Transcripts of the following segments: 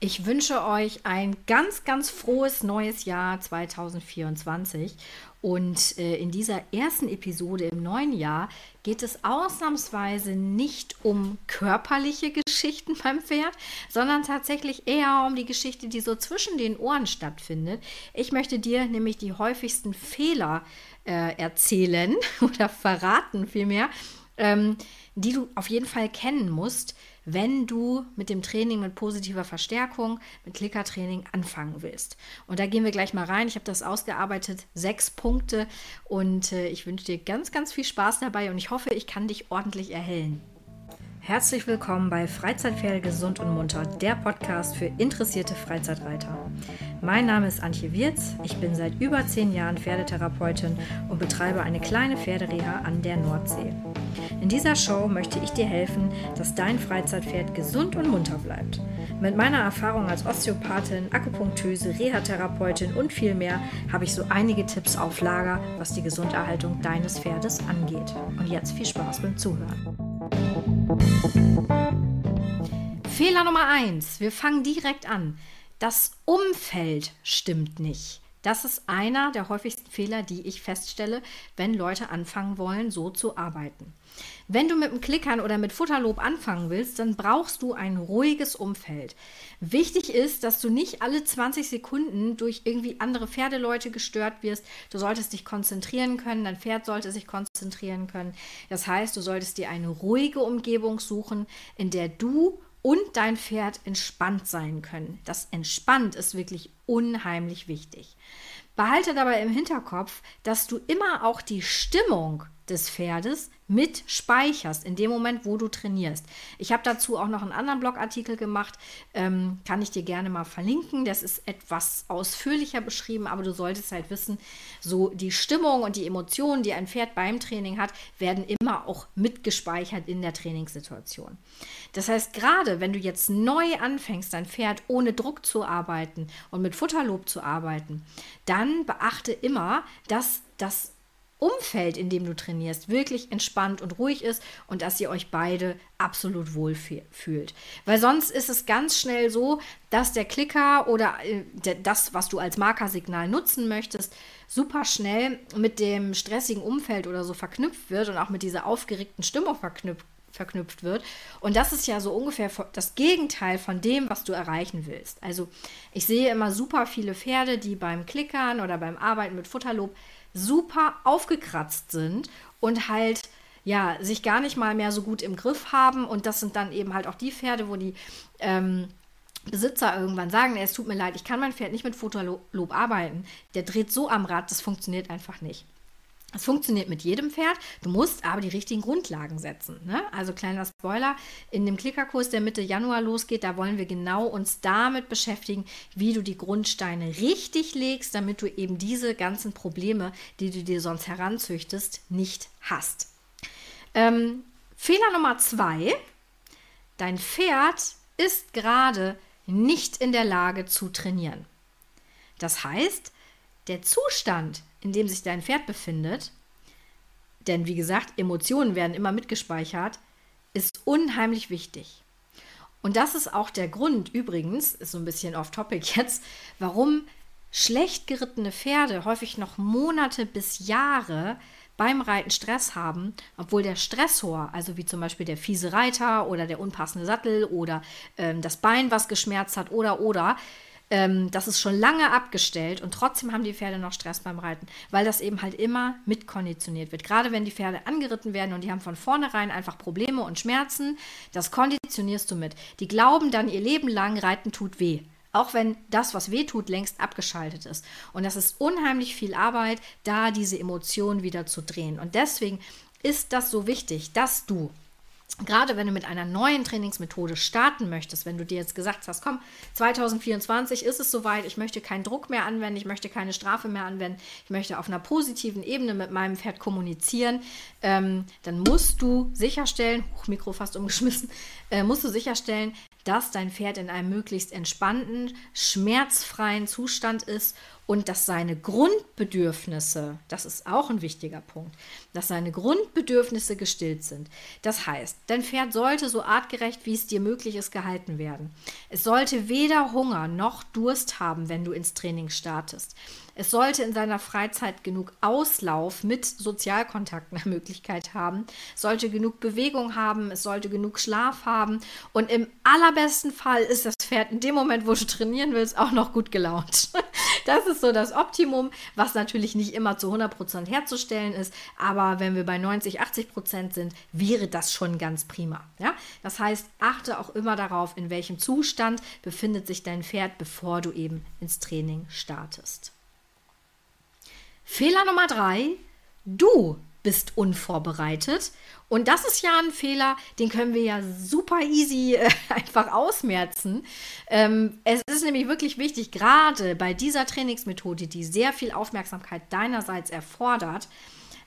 Ich wünsche euch ein ganz, ganz frohes neues Jahr 2024. Und äh, in dieser ersten Episode im neuen Jahr geht es ausnahmsweise nicht um körperliche Geschichten beim Pferd, sondern tatsächlich eher um die Geschichte, die so zwischen den Ohren stattfindet. Ich möchte dir nämlich die häufigsten Fehler äh, erzählen oder verraten vielmehr, ähm, die du auf jeden Fall kennen musst, wenn du mit dem Training mit positiver Verstärkung, mit Klickertraining anfangen willst. Und da gehen wir gleich mal rein. Ich habe das ausgearbeitet, sechs Punkte und äh, ich wünsche dir ganz, ganz viel Spaß dabei und ich hoffe, ich kann dich ordentlich erhellen. Herzlich willkommen bei Freizeitpferde gesund und munter, der Podcast für interessierte Freizeitreiter. Mein Name ist Antje Wirz, ich bin seit über zehn Jahren Pferdetherapeutin und betreibe eine kleine Pferdereha an der Nordsee. In dieser Show möchte ich dir helfen, dass dein Freizeitpferd gesund und munter bleibt. Mit meiner Erfahrung als Osteopathin, Akupunktöse, Reha-Therapeutin und viel mehr habe ich so einige Tipps auf Lager, was die Gesunderhaltung deines Pferdes angeht. Und jetzt viel Spaß beim Zuhören. Fehler Nummer eins. Wir fangen direkt an. Das Umfeld stimmt nicht. Das ist einer der häufigsten Fehler, die ich feststelle, wenn Leute anfangen wollen, so zu arbeiten. Wenn du mit dem Klickern oder mit Futterlob anfangen willst, dann brauchst du ein ruhiges Umfeld. Wichtig ist, dass du nicht alle 20 Sekunden durch irgendwie andere Pferdeleute gestört wirst. Du solltest dich konzentrieren können, dein Pferd sollte sich konzentrieren können. Das heißt, du solltest dir eine ruhige Umgebung suchen, in der du und dein Pferd entspannt sein können. Das entspannt ist wirklich unheimlich wichtig. Behalte dabei im Hinterkopf, dass du immer auch die Stimmung des Pferdes mit speicherst in dem Moment, wo du trainierst. Ich habe dazu auch noch einen anderen Blogartikel gemacht, ähm, kann ich dir gerne mal verlinken. Das ist etwas ausführlicher beschrieben, aber du solltest halt wissen, so die Stimmung und die Emotionen, die ein Pferd beim Training hat, werden immer auch mitgespeichert in der Trainingssituation. Das heißt, gerade wenn du jetzt neu anfängst, dein Pferd ohne Druck zu arbeiten und mit Futterlob zu arbeiten, dann beachte immer, dass das Umfeld, in dem du trainierst, wirklich entspannt und ruhig ist und dass ihr euch beide absolut wohl fühlt. Weil sonst ist es ganz schnell so, dass der Klicker oder äh, das, was du als Markersignal nutzen möchtest, super schnell mit dem stressigen Umfeld oder so verknüpft wird und auch mit dieser aufgeregten Stimmung verknüpft verknüpft wird. Und das ist ja so ungefähr das Gegenteil von dem, was du erreichen willst. Also ich sehe immer super viele Pferde, die beim Klickern oder beim Arbeiten mit Futterlob super aufgekratzt sind und halt ja sich gar nicht mal mehr so gut im Griff haben. Und das sind dann eben halt auch die Pferde, wo die ähm, Besitzer irgendwann sagen, es tut mir leid, ich kann mein Pferd nicht mit Futterlob arbeiten. Der dreht so am Rad, das funktioniert einfach nicht. Es funktioniert mit jedem Pferd, du musst aber die richtigen Grundlagen setzen. Ne? Also kleiner Spoiler, in dem Klickerkurs, der Mitte Januar losgeht, da wollen wir genau uns damit beschäftigen, wie du die Grundsteine richtig legst, damit du eben diese ganzen Probleme, die du dir sonst heranzüchtest, nicht hast. Ähm, Fehler Nummer zwei, dein Pferd ist gerade nicht in der Lage zu trainieren. Das heißt, der Zustand, in dem sich dein Pferd befindet, denn wie gesagt, Emotionen werden immer mitgespeichert, ist unheimlich wichtig. Und das ist auch der Grund, übrigens, ist so ein bisschen off-topic jetzt, warum schlecht gerittene Pferde häufig noch Monate bis Jahre beim Reiten Stress haben, obwohl der Stressor, also wie zum Beispiel der fiese Reiter oder der unpassende Sattel oder ähm, das Bein, was geschmerzt hat oder oder, ähm, das ist schon lange abgestellt und trotzdem haben die Pferde noch Stress beim Reiten, weil das eben halt immer mitkonditioniert wird. Gerade wenn die Pferde angeritten werden und die haben von vornherein einfach Probleme und Schmerzen, das konditionierst du mit. Die glauben dann ihr Leben lang, Reiten tut weh. Auch wenn das, was weh tut, längst abgeschaltet ist. Und das ist unheimlich viel Arbeit, da diese Emotionen wieder zu drehen. Und deswegen ist das so wichtig, dass du gerade wenn du mit einer neuen Trainingsmethode starten möchtest, wenn du dir jetzt gesagt hast, komm, 2024 ist es soweit, ich möchte keinen Druck mehr anwenden, ich möchte keine Strafe mehr anwenden, ich möchte auf einer positiven Ebene mit meinem Pferd kommunizieren, ähm, dann musst du sicherstellen, hoch Mikro fast umgeschmissen, äh, musst du sicherstellen, dass dein Pferd in einem möglichst entspannten, schmerzfreien Zustand ist und dass seine Grundbedürfnisse, das ist auch ein wichtiger Punkt, dass seine Grundbedürfnisse gestillt sind. Das heißt, dein Pferd sollte so artgerecht, wie es dir möglich ist, gehalten werden. Es sollte weder Hunger noch Durst haben, wenn du ins Training startest. Es sollte in seiner Freizeit genug Auslauf mit Sozialkontakten Möglichkeit haben, es sollte genug Bewegung haben, es sollte genug Schlaf haben und im allerbesten Fall ist das Pferd in dem Moment, wo du trainieren willst, auch noch gut gelaunt. Das ist so das Optimum, was natürlich nicht immer zu 100% herzustellen ist, aber wenn wir bei 90, 80% sind, wäre das schon ganz prima. Ja? Das heißt, achte auch immer darauf, in welchem Zustand befindet sich dein Pferd, bevor du eben ins Training startest. Fehler Nummer drei, du bist unvorbereitet. Und das ist ja ein Fehler, den können wir ja super easy äh, einfach ausmerzen. Ähm, es ist nämlich wirklich wichtig, gerade bei dieser Trainingsmethode, die sehr viel Aufmerksamkeit deinerseits erfordert,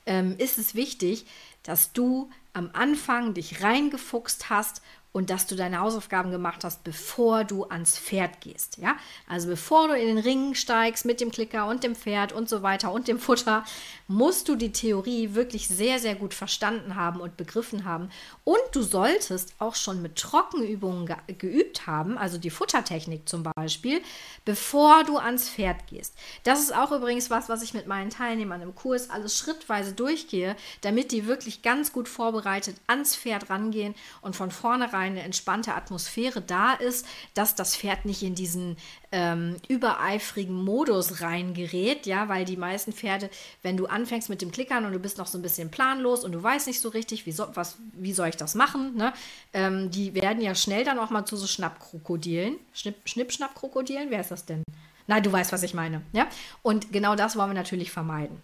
ähm, ist es wichtig, dass du am Anfang dich reingefuchst hast und dass du deine Hausaufgaben gemacht hast, bevor du ans Pferd gehst. Ja? Also bevor du in den Ring steigst mit dem Klicker und dem Pferd und so weiter und dem Futter, musst du die Theorie wirklich sehr, sehr gut verstanden haben und begriffen haben. Und du solltest auch schon mit Trockenübungen ge geübt haben, also die Futtertechnik zum Beispiel, bevor du ans Pferd gehst. Das ist auch übrigens was, was ich mit meinen Teilnehmern im Kurs alles schrittweise durchgehe, damit die wirklich ganz gut vorbereitet ans Pferd rangehen und von vornherein eine entspannte Atmosphäre da ist, dass das Pferd nicht in diesen ähm, übereifrigen Modus reingerät, ja, weil die meisten Pferde, wenn du anfängst mit dem Klickern und du bist noch so ein bisschen planlos und du weißt nicht so richtig, wie, so, was, wie soll ich das machen, ne? Ähm, die werden ja schnell dann auch mal zu so Schnappkrokodilen, Schnipp, Schnipp-Schnapp-Krokodilen, wer ist das denn? Nein, du weißt, was ich meine, ja? Und genau das wollen wir natürlich vermeiden.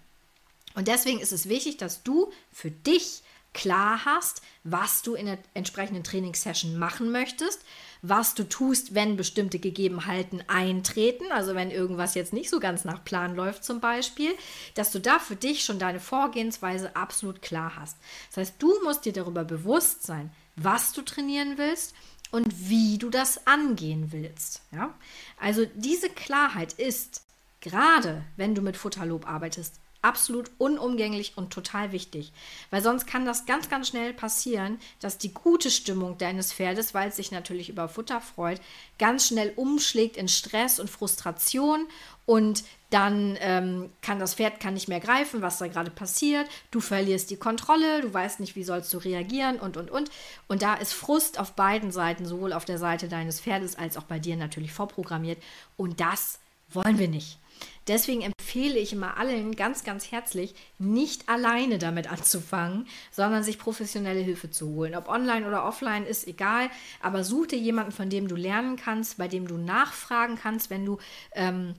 Und deswegen ist es wichtig, dass du für dich klar hast, was du in der entsprechenden Trainingssession machen möchtest, was du tust, wenn bestimmte Gegebenheiten eintreten, also wenn irgendwas jetzt nicht so ganz nach Plan läuft zum Beispiel, dass du da für dich schon deine Vorgehensweise absolut klar hast. Das heißt, du musst dir darüber bewusst sein, was du trainieren willst und wie du das angehen willst. Ja? Also diese Klarheit ist, gerade wenn du mit Futterlob arbeitest, absolut unumgänglich und total wichtig. Weil sonst kann das ganz, ganz schnell passieren, dass die gute Stimmung deines Pferdes, weil es sich natürlich über Futter freut, ganz schnell umschlägt in Stress und Frustration und dann ähm, kann das Pferd kann nicht mehr greifen, was da gerade passiert. Du verlierst die Kontrolle, du weißt nicht, wie sollst du reagieren und und und. Und da ist Frust auf beiden Seiten, sowohl auf der Seite deines Pferdes als auch bei dir natürlich vorprogrammiert. Und das wollen wir nicht. Deswegen empfehle ich immer allen ganz, ganz herzlich, nicht alleine damit anzufangen, sondern sich professionelle Hilfe zu holen. Ob online oder offline ist egal, aber such dir jemanden, von dem du lernen kannst, bei dem du nachfragen kannst, wenn du ähm,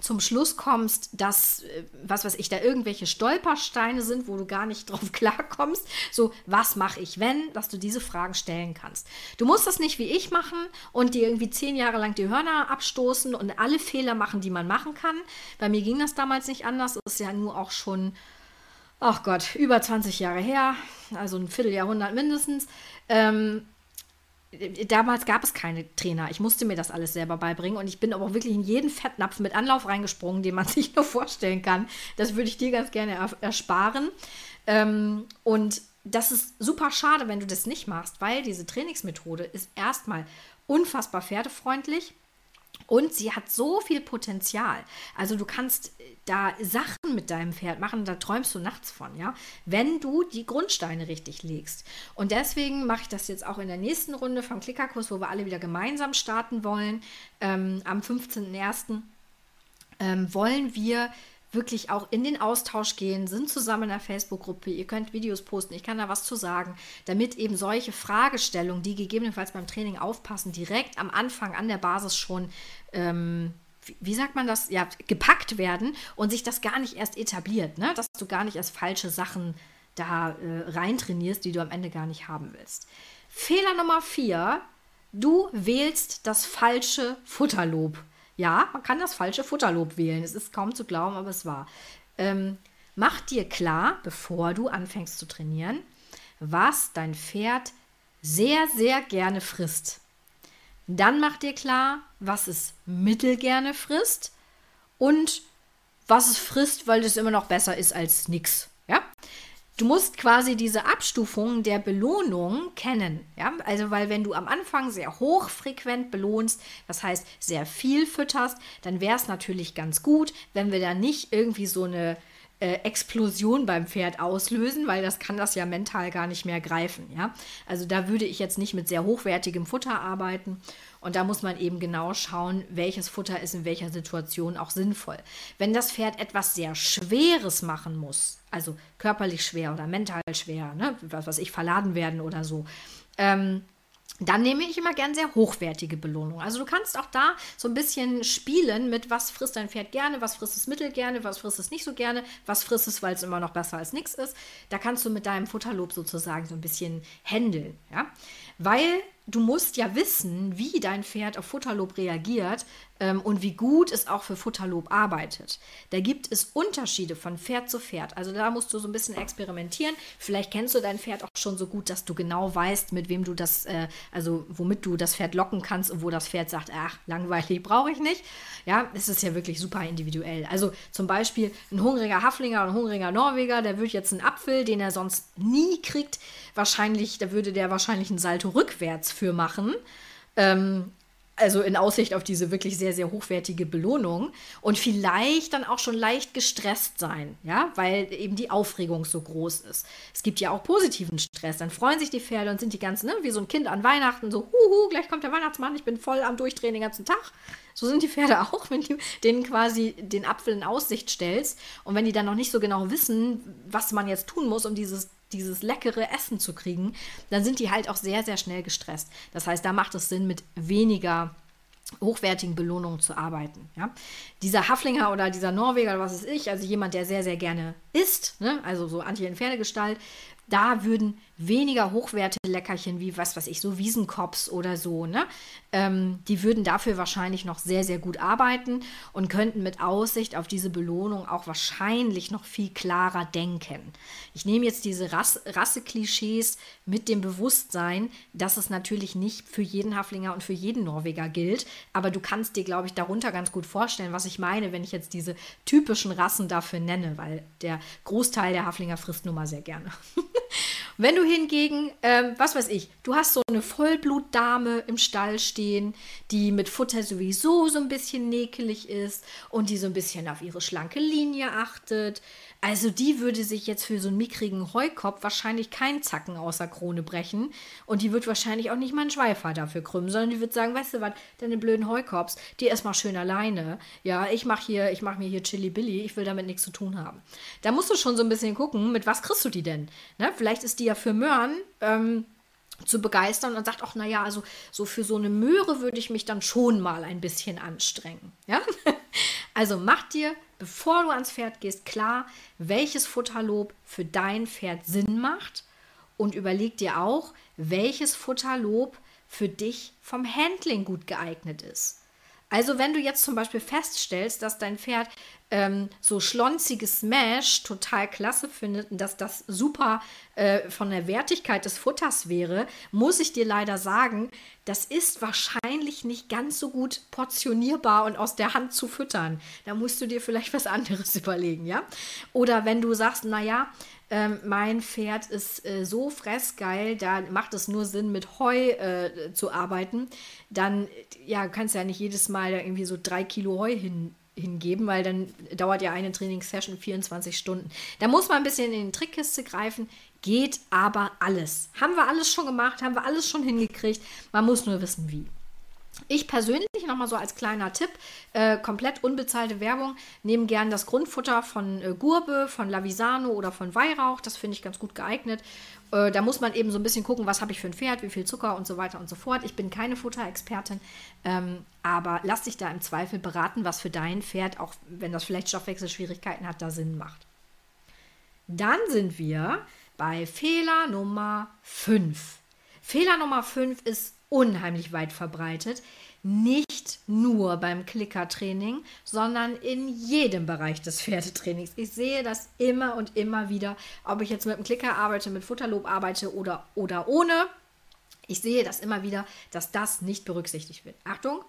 zum Schluss kommst, dass, äh, was weiß ich, da irgendwelche Stolpersteine sind, wo du gar nicht drauf klarkommst. So, was mache ich, wenn, dass du diese Fragen stellen kannst. Du musst das nicht wie ich machen und dir irgendwie zehn Jahre lang die Hörner abstoßen und alle Fehler machen, die man machen kann. Bei mir ging das damals nicht anders. Das ist ja nur auch schon, ach Gott, über 20 Jahre her, also ein Vierteljahrhundert mindestens. Ähm, damals gab es keine Trainer. Ich musste mir das alles selber beibringen und ich bin aber auch wirklich in jeden Fettnapf mit Anlauf reingesprungen, den man sich nur vorstellen kann. Das würde ich dir ganz gerne ersparen. Ähm, und das ist super schade, wenn du das nicht machst, weil diese Trainingsmethode ist erstmal unfassbar pferdefreundlich und sie hat so viel Potenzial. Also du kannst äh, da Sachen mit deinem Pferd machen, da träumst du nachts von, ja, wenn du die Grundsteine richtig legst. Und deswegen mache ich das jetzt auch in der nächsten Runde vom Klickerkurs, wo wir alle wieder gemeinsam starten wollen. Ähm, am 15.01. Ähm, wollen wir wirklich auch in den Austausch gehen, sind zusammen in der Facebook-Gruppe. Ihr könnt Videos posten, ich kann da was zu sagen, damit eben solche Fragestellungen, die gegebenenfalls beim Training aufpassen, direkt am Anfang an der Basis schon, ähm, wie sagt man das, ja, gepackt werden und sich das gar nicht erst etabliert, ne? dass du gar nicht erst falsche Sachen da äh, reintrainierst, die du am Ende gar nicht haben willst. Fehler Nummer vier, du wählst das falsche Futterlob. Ja, man kann das falsche Futterlob wählen. Es ist kaum zu glauben, aber es war. Ähm, mach dir klar, bevor du anfängst zu trainieren, was dein Pferd sehr, sehr gerne frisst. Dann mach dir klar, was es mittelgerne frisst und was es frisst, weil es immer noch besser ist als nichts. Du musst quasi diese Abstufung der Belohnung kennen. Ja? Also, weil wenn du am Anfang sehr hochfrequent belohnst, das heißt sehr viel fütterst, dann wäre es natürlich ganz gut, wenn wir da nicht irgendwie so eine äh, Explosion beim Pferd auslösen, weil das kann das ja mental gar nicht mehr greifen. Ja? Also da würde ich jetzt nicht mit sehr hochwertigem Futter arbeiten. Und da muss man eben genau schauen, welches Futter ist in welcher Situation auch sinnvoll. Wenn das Pferd etwas sehr Schweres machen muss, also körperlich schwer oder mental schwer, ne, was weiß ich, verladen werden oder so, ähm, dann nehme ich immer gern sehr hochwertige Belohnung. Also du kannst auch da so ein bisschen spielen mit, was frisst dein Pferd gerne, was frisst es mittel gerne, was frisst es nicht so gerne, was frisst es, weil es immer noch besser als nichts ist. Da kannst du mit deinem Futterlob sozusagen so ein bisschen händeln, ja. Weil du musst ja wissen, wie dein Pferd auf Futterlob reagiert ähm, und wie gut es auch für Futterlob arbeitet. Da gibt es Unterschiede von Pferd zu Pferd. Also da musst du so ein bisschen experimentieren. Vielleicht kennst du dein Pferd auch schon so gut, dass du genau weißt, mit wem du das, äh, also womit du das Pferd locken kannst und wo das Pferd sagt, ach, langweilig brauche ich nicht. Ja, es ist ja wirklich super individuell. Also zum Beispiel ein hungriger Haflinger und ein hungriger Norweger, der würde jetzt einen Apfel, den er sonst nie kriegt, wahrscheinlich, da würde der wahrscheinlich einen Salto rückwärts für machen. Ähm, also in Aussicht auf diese wirklich sehr, sehr hochwertige Belohnung und vielleicht dann auch schon leicht gestresst sein, ja, weil eben die Aufregung so groß ist. Es gibt ja auch positiven Stress, dann freuen sich die Pferde und sind die ganzen, ne, wie so ein Kind an Weihnachten, so, huhu, gleich kommt der Weihnachtsmann, ich bin voll am Durchdrehen den ganzen Tag. So sind die Pferde auch, wenn du denen quasi den Apfel in Aussicht stellst und wenn die dann noch nicht so genau wissen, was man jetzt tun muss, um dieses dieses leckere Essen zu kriegen, dann sind die halt auch sehr, sehr schnell gestresst. Das heißt, da macht es Sinn, mit weniger hochwertigen Belohnungen zu arbeiten. Ja? Dieser Haflinger oder dieser Norweger oder was weiß ich, also jemand, der sehr, sehr gerne isst, ne? also so anti Pferdegestalt, da würden weniger hochwertige Leckerchen wie, was weiß ich, so Wiesenkops oder so, ne? Ähm, die würden dafür wahrscheinlich noch sehr, sehr gut arbeiten und könnten mit Aussicht auf diese Belohnung auch wahrscheinlich noch viel klarer denken. Ich nehme jetzt diese Rass Rasseklischees mit dem Bewusstsein, dass es natürlich nicht für jeden Haflinger und für jeden Norweger gilt, aber du kannst dir, glaube ich, darunter ganz gut vorstellen, was ich meine, wenn ich jetzt diese typischen Rassen dafür nenne, weil der Großteil der Haflinger frisst nun mal sehr gerne. Wenn du hingegen, ähm, was weiß ich, du hast so eine Vollblutdame im Stall stehen, die mit Futter sowieso so ein bisschen näkelig ist und die so ein bisschen auf ihre schlanke Linie achtet, also die würde sich jetzt für so einen mickrigen Heukopf wahrscheinlich keinen Zacken außer Krone brechen. Und die wird wahrscheinlich auch nicht mal einen Schweifer dafür krümmen, sondern die wird sagen, weißt du was, deine blöden Heukops, die erstmal schön alleine. Ja, ich mache hier, ich mache mir hier Chili Billy, ich will damit nichts zu tun haben. Da musst du schon so ein bisschen gucken, mit was kriegst du die denn? Ne? Vielleicht ist die ja für Möhren. Ähm, zu begeistern und sagt auch, naja, also so für so eine Möhre würde ich mich dann schon mal ein bisschen anstrengen. Ja? Also mach dir, bevor du ans Pferd gehst, klar, welches Futterlob für dein Pferd Sinn macht und überleg dir auch, welches Futterlob für dich vom Handling gut geeignet ist. Also wenn du jetzt zum Beispiel feststellst, dass dein Pferd ähm, so schlonziges Smash total klasse findet und dass das super äh, von der Wertigkeit des Futters wäre, muss ich dir leider sagen, das ist wahrscheinlich nicht ganz so gut portionierbar und aus der Hand zu füttern. Da musst du dir vielleicht was anderes überlegen, ja? Oder wenn du sagst, naja, ähm, mein Pferd ist äh, so fressgeil, da macht es nur Sinn, mit Heu äh, zu arbeiten, dann ja, kannst du ja nicht jedes Mal irgendwie so drei Kilo Heu hin, hingeben, weil dann dauert ja eine Trainingssession 24 Stunden. Da muss man ein bisschen in die Trickkiste greifen, geht aber alles. Haben wir alles schon gemacht, haben wir alles schon hingekriegt, man muss nur wissen, wie. Ich persönlich, nochmal so als kleiner Tipp, äh, komplett unbezahlte Werbung, nehme gern das Grundfutter von äh, Gurbe, von Lavisano oder von Weihrauch. Das finde ich ganz gut geeignet. Äh, da muss man eben so ein bisschen gucken, was habe ich für ein Pferd, wie viel Zucker und so weiter und so fort. Ich bin keine Futterexpertin, ähm, aber lass dich da im Zweifel beraten, was für dein Pferd, auch wenn das vielleicht Stoffwechselschwierigkeiten hat, da Sinn macht. Dann sind wir bei Fehler Nummer 5. Fehler Nummer 5 ist unheimlich weit verbreitet. Nicht nur beim Klickertraining, sondern in jedem Bereich des Pferdetrainings. Ich sehe das immer und immer wieder, ob ich jetzt mit dem Klicker arbeite, mit Futterlob arbeite oder, oder ohne. Ich sehe das immer wieder, dass das nicht berücksichtigt wird. Achtung,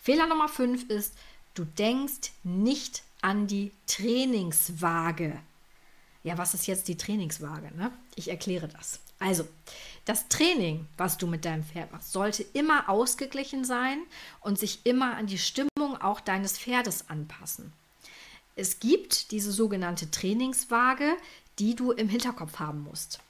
Fehler Nummer 5 ist, du denkst nicht an die Trainingswaage. Ja, was ist jetzt die Trainingswaage? Ne? Ich erkläre das. Also, das Training, was du mit deinem Pferd machst, sollte immer ausgeglichen sein und sich immer an die Stimmung auch deines Pferdes anpassen. Es gibt diese sogenannte Trainingswaage, die du im Hinterkopf haben musst.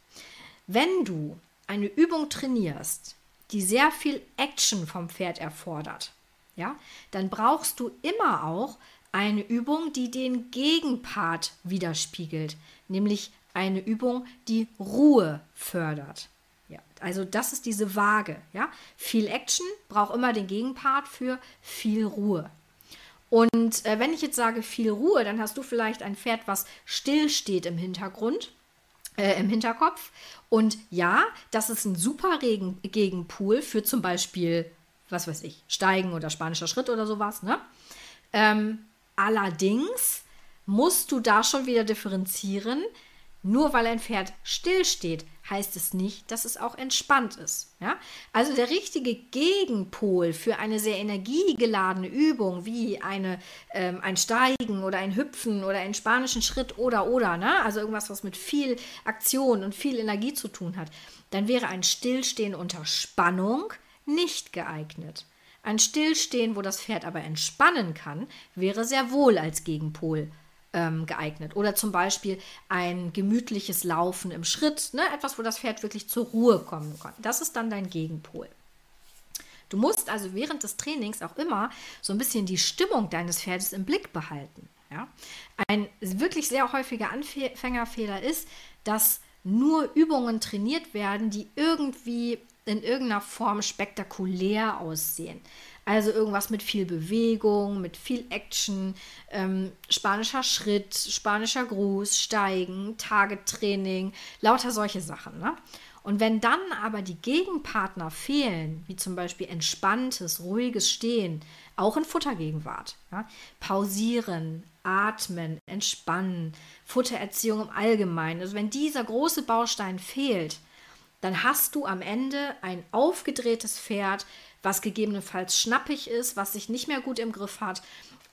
Wenn du eine Übung trainierst, die sehr viel Action vom Pferd erfordert, ja, dann brauchst du immer auch eine Übung, die den Gegenpart widerspiegelt, nämlich eine Übung, die Ruhe fördert. Ja, also das ist diese Waage. Ja? Viel Action braucht immer den Gegenpart für viel Ruhe. Und äh, wenn ich jetzt sage viel Ruhe, dann hast du vielleicht ein Pferd, was still steht im Hintergrund, äh, im Hinterkopf. Und ja, das ist ein super Regen Gegenpool für zum Beispiel, was weiß ich, Steigen oder spanischer Schritt oder sowas. Ne? Ähm, allerdings musst du da schon wieder differenzieren, nur weil ein Pferd stillsteht, heißt es nicht, dass es auch entspannt ist. Ja? Also der richtige Gegenpol für eine sehr energiegeladene Übung, wie eine, ähm, ein Steigen oder ein Hüpfen oder einen spanischen Schritt oder oder, ne? also irgendwas, was mit viel Aktion und viel Energie zu tun hat, dann wäre ein Stillstehen unter Spannung nicht geeignet. Ein Stillstehen, wo das Pferd aber entspannen kann, wäre sehr wohl als Gegenpol ähm, geeignet. Oder zum Beispiel ein gemütliches Laufen im Schritt, ne? etwas, wo das Pferd wirklich zur Ruhe kommen kann. Das ist dann dein Gegenpol. Du musst also während des Trainings auch immer so ein bisschen die Stimmung deines Pferdes im Blick behalten. Ja? Ein wirklich sehr häufiger Anfängerfehler ist, dass nur Übungen trainiert werden, die irgendwie in irgendeiner Form spektakulär aussehen. Also irgendwas mit viel Bewegung, mit viel Action, ähm, spanischer Schritt, spanischer Gruß, Steigen, Target-Training, lauter solche Sachen. Ne? Und wenn dann aber die Gegenpartner fehlen, wie zum Beispiel entspanntes, ruhiges Stehen, auch in Futtergegenwart, ja? pausieren, atmen, entspannen, Futtererziehung im Allgemeinen, also wenn dieser große Baustein fehlt, dann hast du am Ende ein aufgedrehtes Pferd, was gegebenenfalls schnappig ist, was sich nicht mehr gut im Griff hat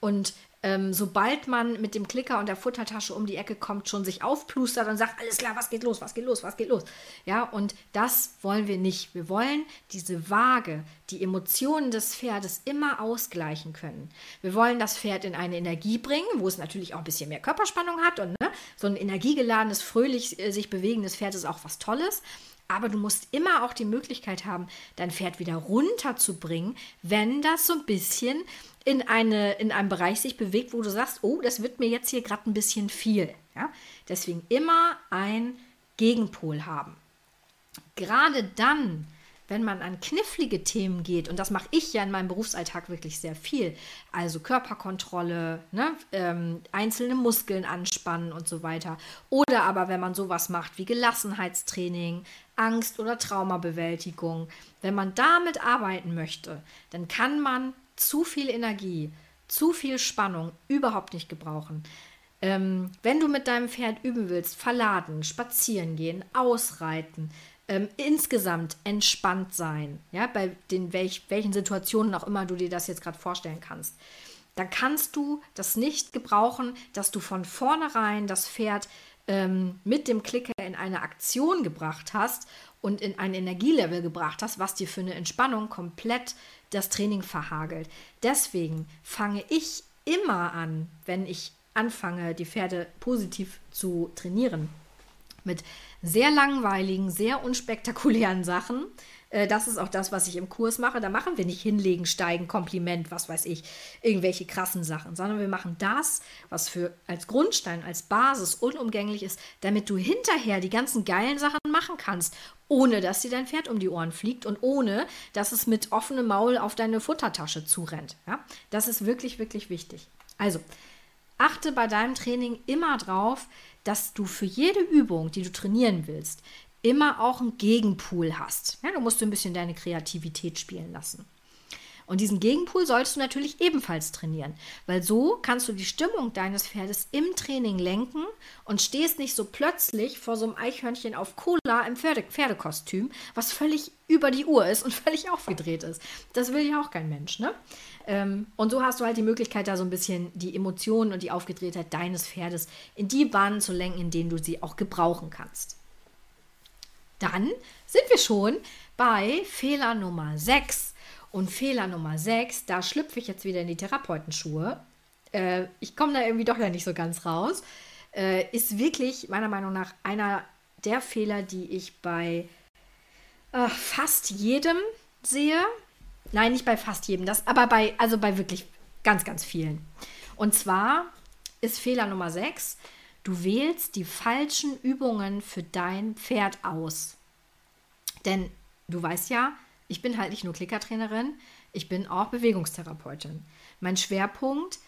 und ähm, sobald man mit dem Klicker und der Futtertasche um die Ecke kommt, schon sich aufplustert und sagt, alles klar, was geht los, was geht los, was geht los. Ja, und das wollen wir nicht. Wir wollen diese Waage, die Emotionen des Pferdes immer ausgleichen können. Wir wollen das Pferd in eine Energie bringen, wo es natürlich auch ein bisschen mehr Körperspannung hat und ne, so ein energiegeladenes, fröhlich äh, sich bewegendes Pferd ist auch was Tolles. Aber du musst immer auch die Möglichkeit haben, dein Pferd wieder runterzubringen, wenn das so ein bisschen in, eine, in einem Bereich sich bewegt, wo du sagst, oh, das wird mir jetzt hier gerade ein bisschen viel. Ja? Deswegen immer ein Gegenpol haben. Gerade dann, wenn man an knifflige Themen geht, und das mache ich ja in meinem Berufsalltag wirklich sehr viel, also Körperkontrolle, ne, ähm, einzelne Muskeln anspannen und so weiter, oder aber wenn man sowas macht wie Gelassenheitstraining, Angst- oder Traumabewältigung, wenn man damit arbeiten möchte, dann kann man zu viel Energie, zu viel Spannung überhaupt nicht gebrauchen. Ähm, wenn du mit deinem Pferd üben willst, verladen, spazieren gehen, ausreiten, ähm, insgesamt entspannt sein, ja, bei den welch, welchen Situationen auch immer du dir das jetzt gerade vorstellen kannst, dann kannst du das nicht gebrauchen, dass du von vornherein das Pferd ähm, mit dem Klicker in eine Aktion gebracht hast und in ein Energielevel gebracht hast, was dir für eine Entspannung komplett das Training verhagelt. Deswegen fange ich immer an, wenn ich anfange, die Pferde positiv zu trainieren, mit sehr langweiligen, sehr unspektakulären Sachen, äh, das ist auch das, was ich im Kurs mache. Da machen wir nicht hinlegen, steigen, Kompliment, was weiß ich, irgendwelche krassen Sachen, sondern wir machen das, was für als Grundstein, als Basis unumgänglich ist, damit du hinterher die ganzen geilen Sachen machen kannst, ohne dass dir dein Pferd um die Ohren fliegt und ohne, dass es mit offenem Maul auf deine Futtertasche zurennt. Ja? Das ist wirklich, wirklich wichtig. Also, achte bei deinem Training immer drauf, dass du für jede Übung, die du trainieren willst, immer auch einen Gegenpool hast. Ja, du musst ein bisschen deine Kreativität spielen lassen. Und diesen Gegenpool solltest du natürlich ebenfalls trainieren, weil so kannst du die Stimmung deines Pferdes im Training lenken und stehst nicht so plötzlich vor so einem Eichhörnchen auf Cola im Pferde Pferdekostüm, was völlig über die Uhr ist und völlig aufgedreht ist. Das will ja auch kein Mensch, ne? Ähm, und so hast du halt die Möglichkeit, da so ein bisschen die Emotionen und die Aufgedrehtheit deines Pferdes in die Bahnen zu lenken, in denen du sie auch gebrauchen kannst. Dann sind wir schon bei Fehler Nummer 6. Und Fehler Nummer 6, da schlüpfe ich jetzt wieder in die Therapeutenschuhe. Äh, ich komme da irgendwie doch ja nicht so ganz raus. Äh, ist wirklich meiner Meinung nach einer der Fehler, die ich bei äh, fast jedem sehe. Nein, nicht bei fast jedem, das, aber bei, also bei wirklich ganz, ganz vielen. Und zwar ist Fehler Nummer 6, du wählst die falschen Übungen für dein Pferd aus. Denn du weißt ja, ich bin halt nicht nur Klickertrainerin, ich bin auch Bewegungstherapeutin. Mein Schwerpunkt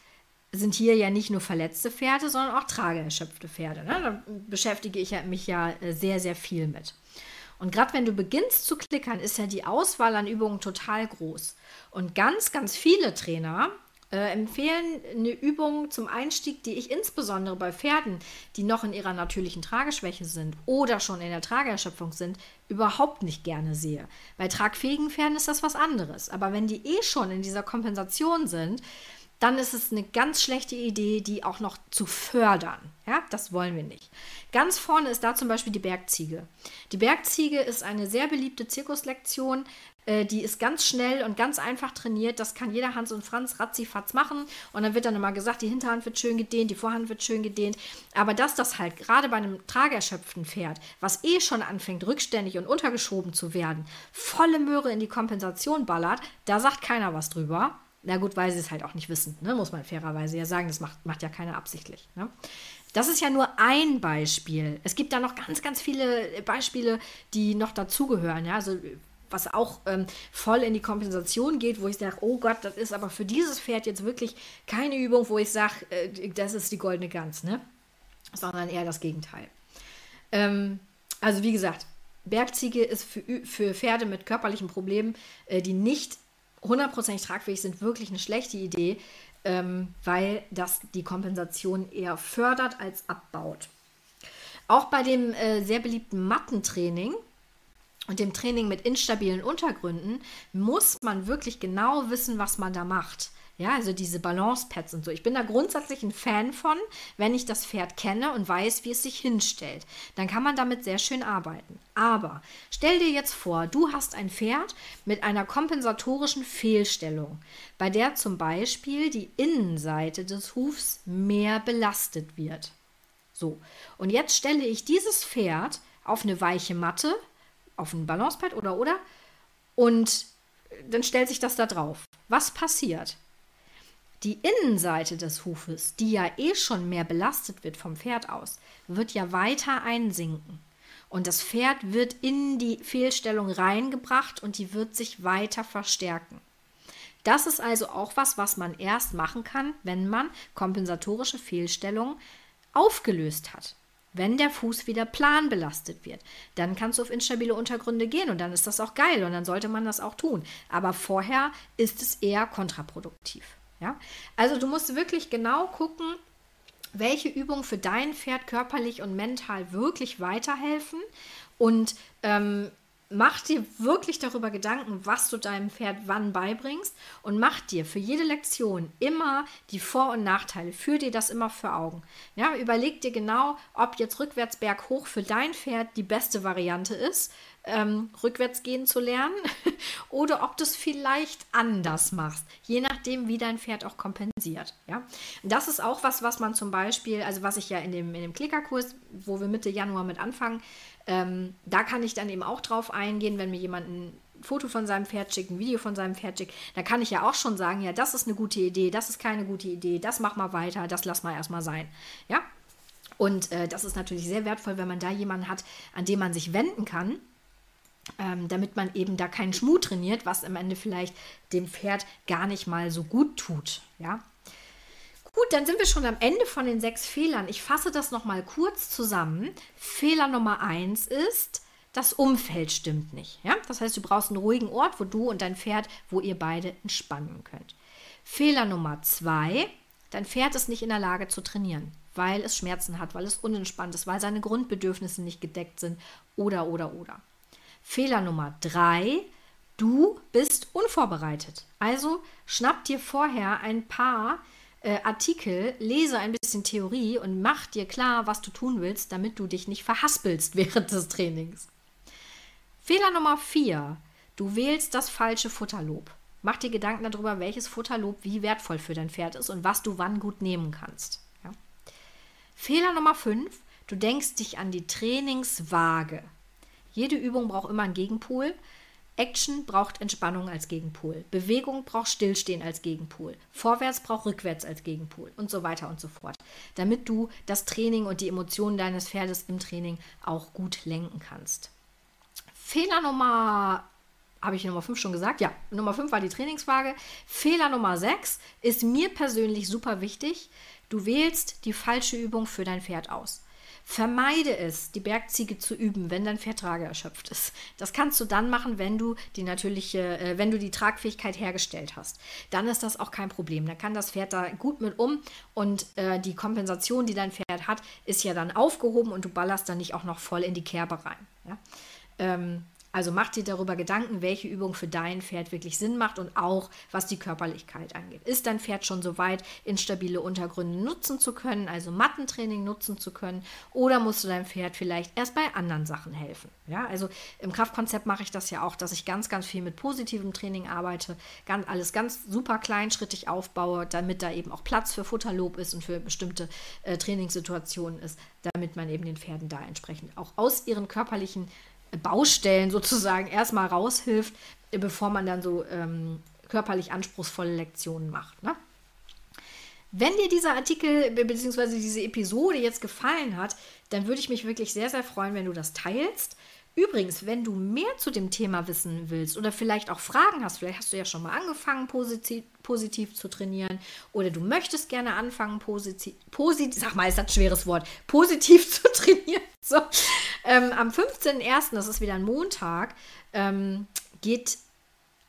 sind hier ja nicht nur verletzte Pferde, sondern auch trageerschöpfte Pferde. Ne? Da beschäftige ich mich ja äh, sehr, sehr viel mit. Und gerade wenn du beginnst zu klickern, ist ja die Auswahl an Übungen total groß. Und ganz, ganz viele Trainer äh, empfehlen eine Übung zum Einstieg, die ich insbesondere bei Pferden, die noch in ihrer natürlichen Trageschwäche sind oder schon in der Trageerschöpfung sind, überhaupt nicht gerne sehe. Bei tragfähigen Pferden ist das was anderes. Aber wenn die eh schon in dieser Kompensation sind, dann ist es eine ganz schlechte Idee, die auch noch zu fördern. Ja, das wollen wir nicht. Ganz vorne ist da zum Beispiel die Bergziege. Die Bergziege ist eine sehr beliebte Zirkuslektion. Äh, die ist ganz schnell und ganz einfach trainiert. Das kann jeder Hans und Franz ratzifatz machen. Und dann wird dann immer gesagt, die Hinterhand wird schön gedehnt, die Vorhand wird schön gedehnt. Aber dass das halt gerade bei einem tragerschöpften Pferd, was eh schon anfängt, rückständig und untergeschoben zu werden, volle Möhre in die Kompensation ballert, da sagt keiner was drüber. Na gut, weil sie es halt auch nicht wissen, ne? muss man fairerweise ja sagen. Das macht, macht ja keiner absichtlich. Ne? Das ist ja nur ein Beispiel. Es gibt da noch ganz, ganz viele Beispiele, die noch dazugehören. Ja? Also, was auch ähm, voll in die Kompensation geht, wo ich sage, oh Gott, das ist aber für dieses Pferd jetzt wirklich keine Übung, wo ich sage, äh, das ist die goldene Gans, ne? sondern eher das Gegenteil. Ähm, also wie gesagt, Bergziege ist für, für Pferde mit körperlichen Problemen, äh, die nicht hundertprozentig tragfähig sind, wirklich eine schlechte Idee, ähm, weil das die Kompensation eher fördert als abbaut. Auch bei dem äh, sehr beliebten Mattentraining und dem Training mit instabilen Untergründen muss man wirklich genau wissen, was man da macht. Ja, also diese Balance-Pads und so. Ich bin da grundsätzlich ein Fan von, wenn ich das Pferd kenne und weiß, wie es sich hinstellt. Dann kann man damit sehr schön arbeiten. Aber stell dir jetzt vor, du hast ein Pferd mit einer kompensatorischen Fehlstellung, bei der zum Beispiel die Innenseite des Hufs mehr belastet wird. So, und jetzt stelle ich dieses Pferd auf eine weiche Matte, auf ein Balancepad oder oder, und dann stellt sich das da drauf. Was passiert? Die Innenseite des Hufes, die ja eh schon mehr belastet wird vom Pferd aus, wird ja weiter einsinken. Und das Pferd wird in die Fehlstellung reingebracht und die wird sich weiter verstärken. Das ist also auch was, was man erst machen kann, wenn man kompensatorische Fehlstellungen aufgelöst hat. Wenn der Fuß wieder planbelastet wird, dann kannst du auf instabile Untergründe gehen und dann ist das auch geil und dann sollte man das auch tun. Aber vorher ist es eher kontraproduktiv. Ja? Also du musst wirklich genau gucken, welche Übungen für dein Pferd körperlich und mental wirklich weiterhelfen und ähm, mach dir wirklich darüber Gedanken, was du deinem Pferd wann beibringst und mach dir für jede Lektion immer die Vor- und Nachteile. Führ dir das immer vor Augen. Ja, überleg dir genau, ob jetzt rückwärts berghoch für dein Pferd die beste Variante ist ähm, rückwärts gehen zu lernen oder ob du es vielleicht anders machst, je nachdem, wie dein Pferd auch kompensiert. Ja? Das ist auch was, was man zum Beispiel, also was ich ja in dem, in dem Klickerkurs, wo wir Mitte Januar mit anfangen, ähm, da kann ich dann eben auch drauf eingehen, wenn mir jemand ein Foto von seinem Pferd schickt, ein Video von seinem Pferd schickt, da kann ich ja auch schon sagen, ja, das ist eine gute Idee, das ist keine gute Idee, das mach mal weiter, das lass mal erstmal sein. Ja, und äh, das ist natürlich sehr wertvoll, wenn man da jemanden hat, an den man sich wenden kann ähm, damit man eben da keinen Schmuh trainiert, was am Ende vielleicht dem Pferd gar nicht mal so gut tut. Ja. Gut, dann sind wir schon am Ende von den sechs Fehlern. Ich fasse das nochmal kurz zusammen. Fehler Nummer eins ist, das Umfeld stimmt nicht. Ja? Das heißt, du brauchst einen ruhigen Ort, wo du und dein Pferd, wo ihr beide entspannen könnt. Fehler Nummer zwei, dein Pferd ist nicht in der Lage zu trainieren, weil es Schmerzen hat, weil es unentspannt ist, weil seine Grundbedürfnisse nicht gedeckt sind oder, oder, oder. Fehler Nummer drei, Du bist unvorbereitet. Also schnapp dir vorher ein paar äh, Artikel, lese ein bisschen Theorie und mach dir klar, was du tun willst, damit du dich nicht verhaspelst während des Trainings. Fehler Nummer 4. Du wählst das falsche Futterlob. Mach dir Gedanken darüber, welches Futterlob wie wertvoll für dein Pferd ist und was du wann gut nehmen kannst. Ja? Fehler Nummer 5. Du denkst dich an die Trainingswaage. Jede Übung braucht immer einen Gegenpol. Action braucht Entspannung als Gegenpol. Bewegung braucht Stillstehen als Gegenpol. Vorwärts braucht rückwärts als Gegenpol und so weiter und so fort. Damit du das Training und die Emotionen deines Pferdes im Training auch gut lenken kannst. Fehler Nummer habe ich Nummer 5 schon gesagt? Ja, Nummer 5 war die Trainingswaage. Fehler Nummer 6 ist mir persönlich super wichtig. Du wählst die falsche Übung für dein Pferd aus. Vermeide es, die Bergziege zu üben, wenn dein Pferd Trage erschöpft ist. Das kannst du dann machen, wenn du die natürliche, äh, wenn du die Tragfähigkeit hergestellt hast. Dann ist das auch kein Problem. Dann kann das Pferd da gut mit um und äh, die Kompensation, die dein Pferd hat, ist ja dann aufgehoben und du ballerst dann nicht auch noch voll in die Kerbe rein. Ja? Ähm, also mach dir darüber Gedanken, welche Übung für dein Pferd wirklich Sinn macht und auch was die Körperlichkeit angeht. Ist dein Pferd schon so weit, instabile Untergründe nutzen zu können, also Mattentraining nutzen zu können, oder musst du deinem Pferd vielleicht erst bei anderen Sachen helfen? Ja, also im Kraftkonzept mache ich das ja auch, dass ich ganz, ganz viel mit positivem Training arbeite, ganz, alles ganz super kleinschrittig aufbaue, damit da eben auch Platz für Futterlob ist und für bestimmte äh, Trainingssituationen ist, damit man eben den Pferden da entsprechend auch aus ihren körperlichen Baustellen sozusagen erstmal raushilft, bevor man dann so ähm, körperlich anspruchsvolle Lektionen macht. Ne? Wenn dir dieser Artikel bzw. diese Episode jetzt gefallen hat, dann würde ich mich wirklich sehr, sehr freuen, wenn du das teilst. Übrigens, wenn du mehr zu dem Thema wissen willst oder vielleicht auch Fragen hast, vielleicht hast du ja schon mal angefangen, positiv, positiv zu trainieren oder du möchtest gerne anfangen, positiv, positiv, sag mal, ist das ein schweres Wort, positiv zu trainieren. So, ähm, am 15.01., das ist wieder ein Montag, ähm, geht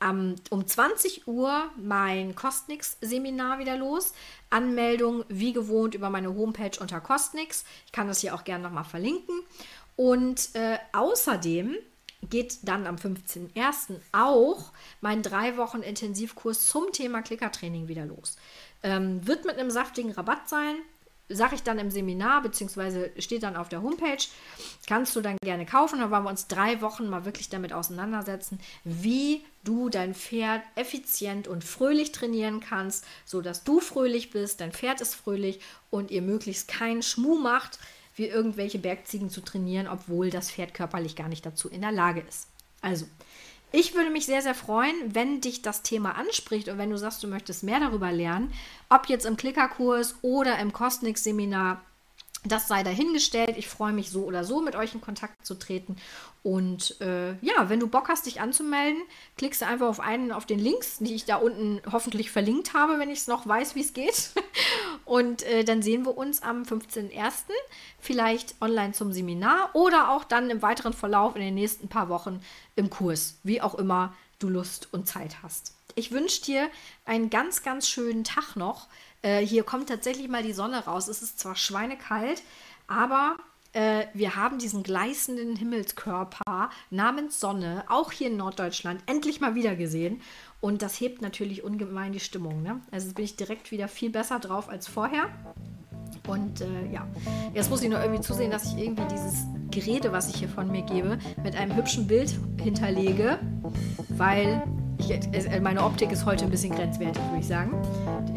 um, um 20 Uhr mein Costnix-Seminar wieder los. Anmeldung wie gewohnt über meine Homepage unter Costnix. Ich kann das hier auch gerne nochmal verlinken. Und äh, außerdem geht dann am 15.01. auch mein drei Wochen Intensivkurs zum Thema Klickertraining wieder los. Ähm, wird mit einem saftigen Rabatt sein. Sage ich dann im Seminar, beziehungsweise steht dann auf der Homepage, kannst du dann gerne kaufen. Da wollen wir uns drei Wochen mal wirklich damit auseinandersetzen, wie du dein Pferd effizient und fröhlich trainieren kannst, sodass du fröhlich bist, dein Pferd ist fröhlich und ihr möglichst keinen Schmuh macht, wie irgendwelche Bergziegen zu trainieren, obwohl das Pferd körperlich gar nicht dazu in der Lage ist. Also, ich würde mich sehr, sehr freuen, wenn dich das Thema anspricht und wenn du sagst, du möchtest mehr darüber lernen, ob jetzt im Klickerkurs oder im Kostnik-Seminar das sei dahingestellt. Ich freue mich so oder so, mit euch in Kontakt zu treten. Und äh, ja, wenn du Bock hast, dich anzumelden, klickst du einfach auf einen auf den Links, die ich da unten hoffentlich verlinkt habe, wenn ich es noch weiß, wie es geht. Und äh, dann sehen wir uns am 15.01. vielleicht online zum Seminar oder auch dann im weiteren Verlauf in den nächsten paar Wochen im Kurs, wie auch immer du Lust und Zeit hast. Ich wünsche dir einen ganz, ganz schönen Tag noch. Äh, hier kommt tatsächlich mal die Sonne raus. Es ist zwar schweinekalt, aber äh, wir haben diesen gleißenden Himmelskörper namens Sonne, auch hier in Norddeutschland, endlich mal wieder gesehen. Und das hebt natürlich ungemein die Stimmung. Ne? Also bin ich direkt wieder viel besser drauf als vorher. Und äh, ja, jetzt muss ich nur irgendwie zusehen, dass ich irgendwie dieses Gerede, was ich hier von mir gebe, mit einem hübschen Bild hinterlege, weil ich, äh, meine Optik ist heute ein bisschen grenzwertig, würde ich sagen.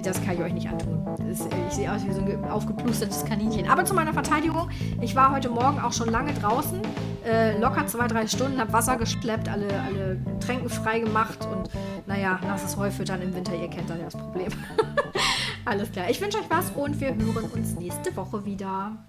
Das kann ich euch nicht antun. Ist, ich sehe aus wie so ein aufgeplustertes Kaninchen. Aber zu meiner Verteidigung, ich war heute Morgen auch schon lange draußen, äh, locker zwei, drei Stunden, habe Wasser geschleppt, alle, alle Tränken frei gemacht und naja, nasses Heu füttern im Winter, ihr kennt dann ja das Problem. Alles klar, ich wünsche euch was und wir hören uns nächste Woche wieder.